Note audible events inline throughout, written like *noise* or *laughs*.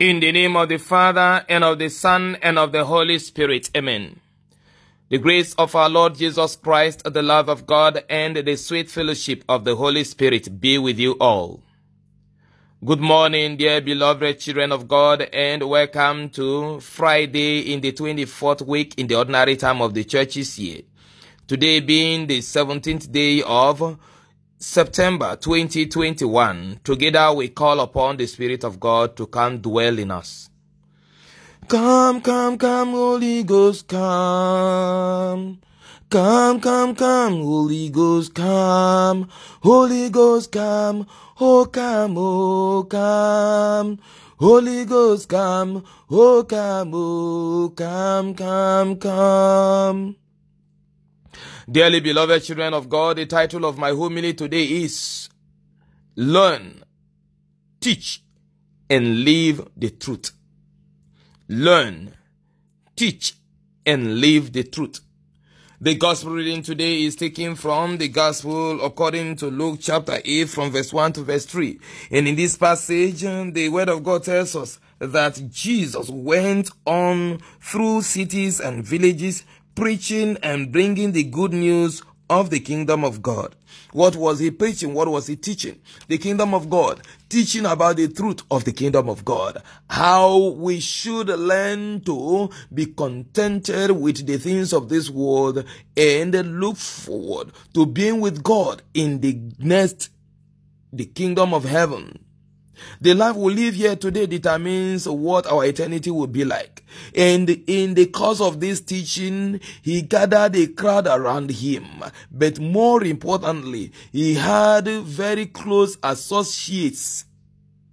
In the name of the Father, and of the Son, and of the Holy Spirit. Amen. The grace of our Lord Jesus Christ, the love of God, and the sweet fellowship of the Holy Spirit be with you all. Good morning, dear beloved children of God, and welcome to Friday in the 24th week in the ordinary time of the church's year. Today being the 17th day of September 2021, together we call upon the Spirit of God to come dwell in us. Come, come, come, Holy Ghost, come. Come, come, come, Holy Ghost, come. Holy Ghost, come. Oh, come, oh, come. Holy Ghost, come. Oh, come, oh, come, come, come. Dearly beloved children of God, the title of my homily today is Learn, Teach, and Live the Truth. Learn, teach, and live the truth. The gospel reading today is taken from the gospel according to Luke chapter 8 from verse 1 to verse 3. And in this passage, the word of God tells us that Jesus went on through cities and villages preaching and bringing the good news of the kingdom of God. What was he preaching? What was he teaching? The kingdom of God. Teaching about the truth of the kingdom of God. How we should learn to be contented with the things of this world and look forward to being with God in the next, the kingdom of heaven. The life we live here today determines what our eternity will be like. And in the course of this teaching, he gathered a crowd around him. But more importantly, he had very close associates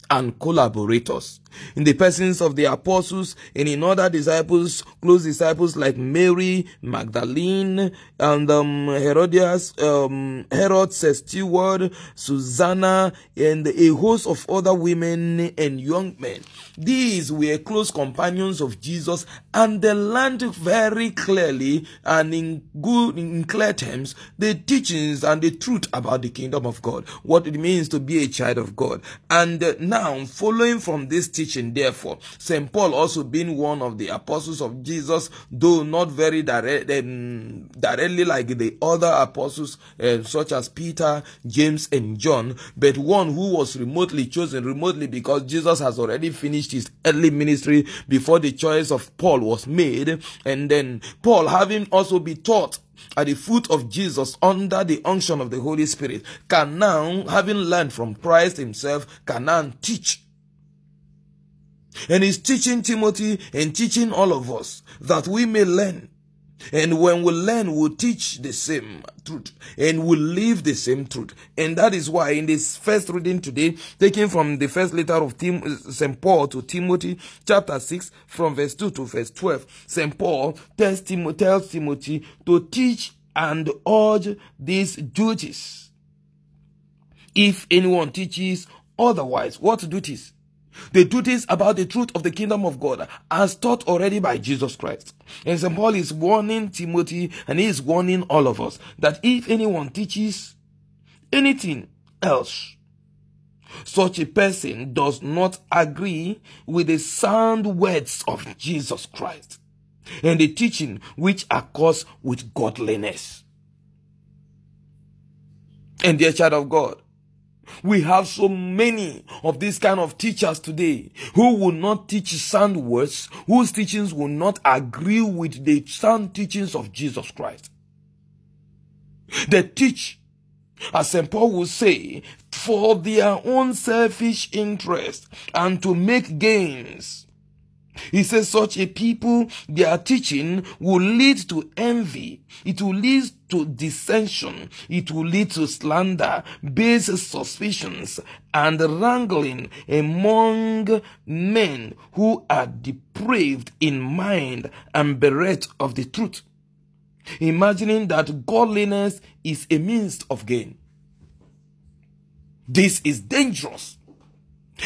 and collaborators in the persons of the apostles and in other disciples, close disciples like Mary, Magdalene, and um, Herodias, um, Herod, steward, Susanna, and a host of other women and young men. These were close companions of Jesus, and they learned very clearly and in good, in clear terms, the teachings and the truth about the kingdom of God, what it means to be a child of God. And now, following from this teaching, therefore, St. Paul also being one of the apostles of Jesus, though not very direct, um, directly like the other apostles, uh, such as Peter, James, and John, but one who was remotely chosen, remotely because Jesus has already finished his early ministry before the choice of Paul was made. And then Paul, having also been taught at the foot of Jesus under the unction of the Holy Spirit, can now, having learned from Christ himself, can now teach and he's teaching Timothy and teaching all of us that we may learn. And when we learn, we'll teach the same truth and we'll live the same truth. And that is why in this first reading today, taken from the first letter of Tim, uh, St. Paul to Timothy, chapter 6, from verse 2 to verse 12, St. Paul tells, Tim- tells Timothy to teach and urge these duties. If anyone teaches otherwise, what duties? The duties about the truth of the kingdom of God as taught already by Jesus Christ. And St. Paul is warning Timothy and he is warning all of us that if anyone teaches anything else, such a person does not agree with the sound words of Jesus Christ and the teaching which accords with godliness. And dear child of God, we have so many of these kind of teachers today who will not teach sound words, whose teachings will not agree with the sound teachings of Jesus Christ. They teach, as St. Paul will say, for their own selfish interest and to make gains. He says such a people, their teaching will lead to envy. It will lead to dissension. It will lead to slander, base suspicions, and wrangling among men who are depraved in mind and bereft of the truth. Imagining that godliness is a means of gain. This is dangerous.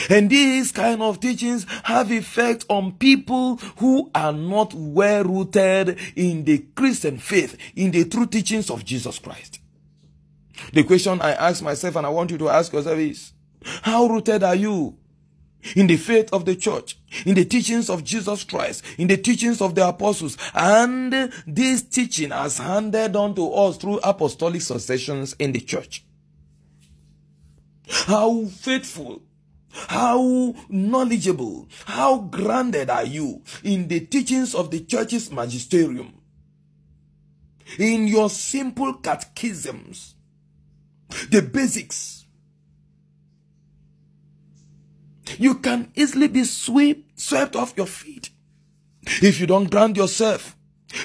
And these kind of teachings have effect on people who are not well rooted in the Christian faith, in the true teachings of Jesus Christ. The question I ask myself and I want you to ask yourself is, how rooted are you in the faith of the church, in the teachings of Jesus Christ, in the teachings of the apostles, and this teaching has handed on to us through apostolic successions in the church. How faithful, how knowledgeable, how grounded are you in the teachings of the church's magisterium, in your simple catechisms, the basics. You can easily be swept, swept off your feet if you don't ground yourself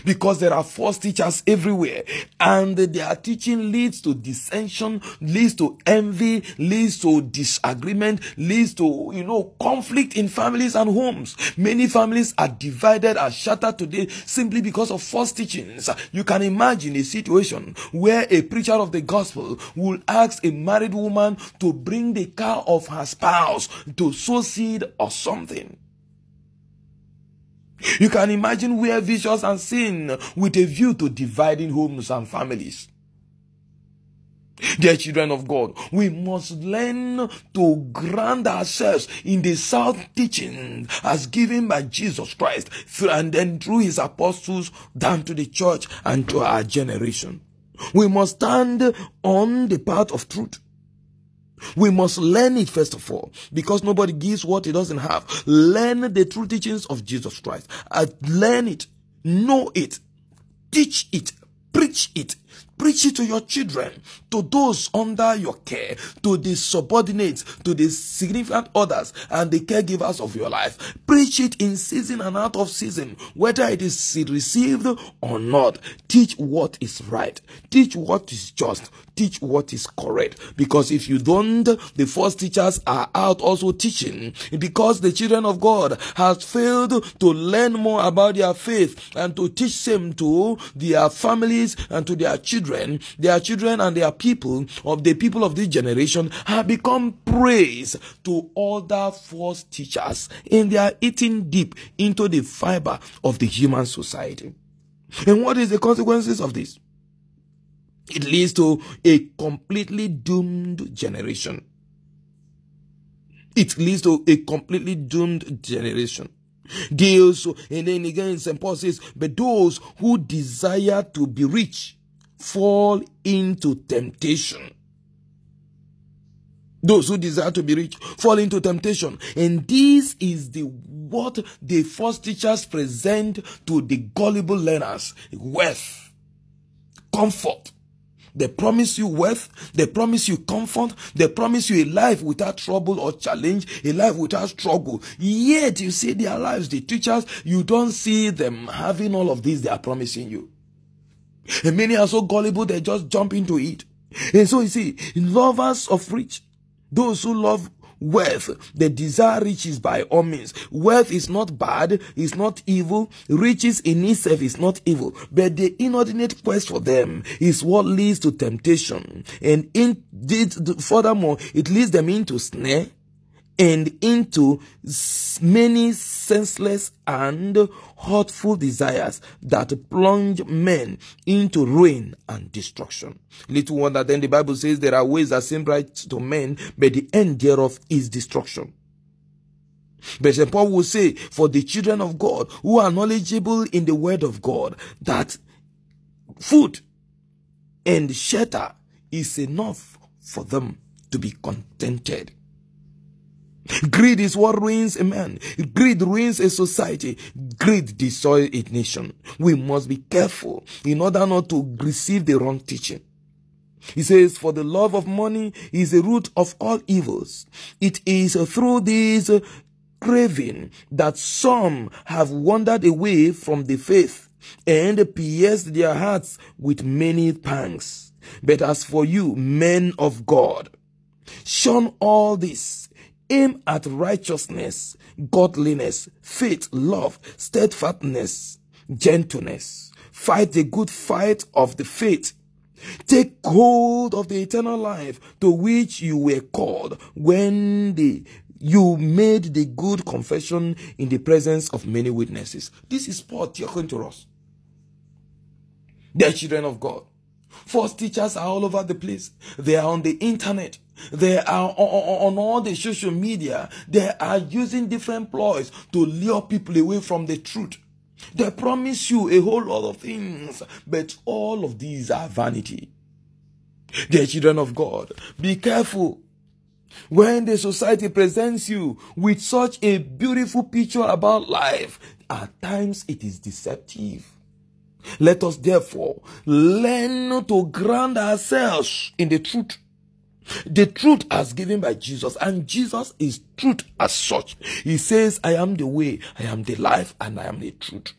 because there are false teachers everywhere. And their teaching leads to dissension leads to envy leads to disagreement leads to you know conflict in families and homes. Many families are divided are shattered today simply because of false teachings. You can imagine a situation where a preacher of the gospel will ask a married woman to bring the car of her spouse to sow seed or something you can imagine where vicious and sin with a view to dividing homes and families. Dear children of God, we must learn to ground ourselves in the sound teaching as given by Jesus Christ and then through his apostles down to the church and to our generation. We must stand on the path of truth. We must learn it first of all because nobody gives what he doesn't have. Learn the true teachings of Jesus Christ. Uh, learn it, know it, teach it, preach it, Preach it to your children, to those under your care, to the subordinates, to the significant others, and the caregivers of your life. Preach it in season and out of season, whether it is received or not. Teach what is right. Teach what is just. Teach what is correct. Because if you don't, the false teachers are out also teaching. Because the children of God has failed to learn more about their faith and to teach them to their families and to their children children, their children and their people of the people of this generation have become praise to other false teachers and they are eating deep into the fiber of the human society. And what is the consequences of this? It leads to a completely doomed generation. It leads to a completely doomed generation. Deals, and then again, St. Paul says, but those who desire to be rich fall into temptation. Those who desire to be rich fall into temptation. And this is the what the first teachers present to the gullible learners. Wealth, comfort. They promise you wealth. They promise you comfort. They promise you a life without trouble or challenge, a life without struggle. Yet you see their lives, the teachers, you don't see them having all of this they are promising you. And many are so gullible they just jump into it. And so you see, lovers of rich, those who love wealth, they desire riches by all means. Wealth is not bad, it's not evil. Riches in itself is not evil. But the inordinate quest for them is what leads to temptation. And indeed, furthermore, it leads them into snare and into many senseless and hurtful desires that plunge men into ruin and destruction. Little wonder then the Bible says there are ways that seem right to men, but the end thereof is destruction. But St. Paul will say, for the children of God who are knowledgeable in the word of God, that food and shelter is enough for them to be contented. *laughs* Greed is what ruins a man. Greed ruins a society. Greed destroys a nation. We must be careful in order not to receive the wrong teaching. He says, For the love of money is the root of all evils. It is through this craving that some have wandered away from the faith and pierced their hearts with many pangs. But as for you, men of God, shun all this Aim at righteousness, godliness, faith, love, steadfastness, gentleness. Fight the good fight of the faith. Take hold of the eternal life to which you were called when the you made the good confession in the presence of many witnesses. This is Paul talking to us. The children of God. False teachers are all over the place. They are on the internet. They are on, all the social media. They are using different ploys to lure people away from the truth. They promise you a whole lot of things, but all of these are vanity. Dear children of God, be careful. When the society presents you with such a beautiful picture about life, at times it is deceptive. Let us therefore learn to ground ourselves in the truth. The truth as given by Jesus, and Jesus is truth as such. He says, I am the way, I am the life, and I am the truth.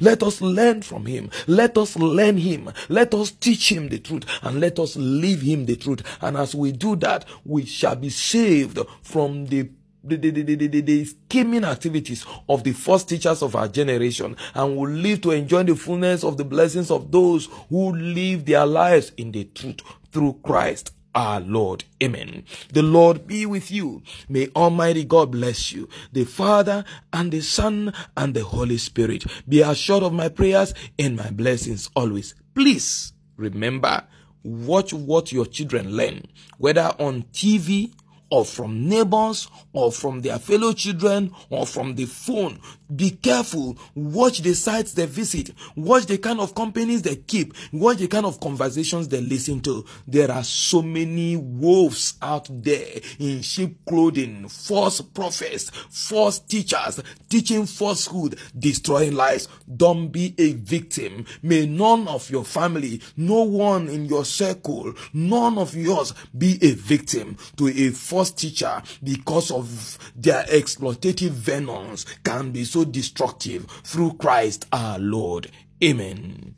Let us learn from him. Let us learn him. Let us teach him the truth and let us live him the truth. And as we do that, we shall be saved from the the, the, the, the, the, scheming activities of the first teachers of our generation and will live to enjoy the fullness of the blessings of those who live their lives in the truth through Christ our Lord. Amen. The Lord be with you. May Almighty God bless you. The Father and the Son and the Holy Spirit. Be assured of my prayers and my blessings always. Please remember, watch what your children learn, whether on TV, or from neighbors or from their fellow children or from the phone. Be careful. Watch the sites they visit. Watch the kind of companies they keep. Watch the kind of conversations they listen to. There are so many wolves out there in sheep clothing, false prophets, false teachers, teaching falsehood, destroying lives. Don't be a victim. May none of your family, no one in your circle, none of yours be a victim to a false teacher because of their exploitative venoms can be destructive through Christ our Lord. Amen.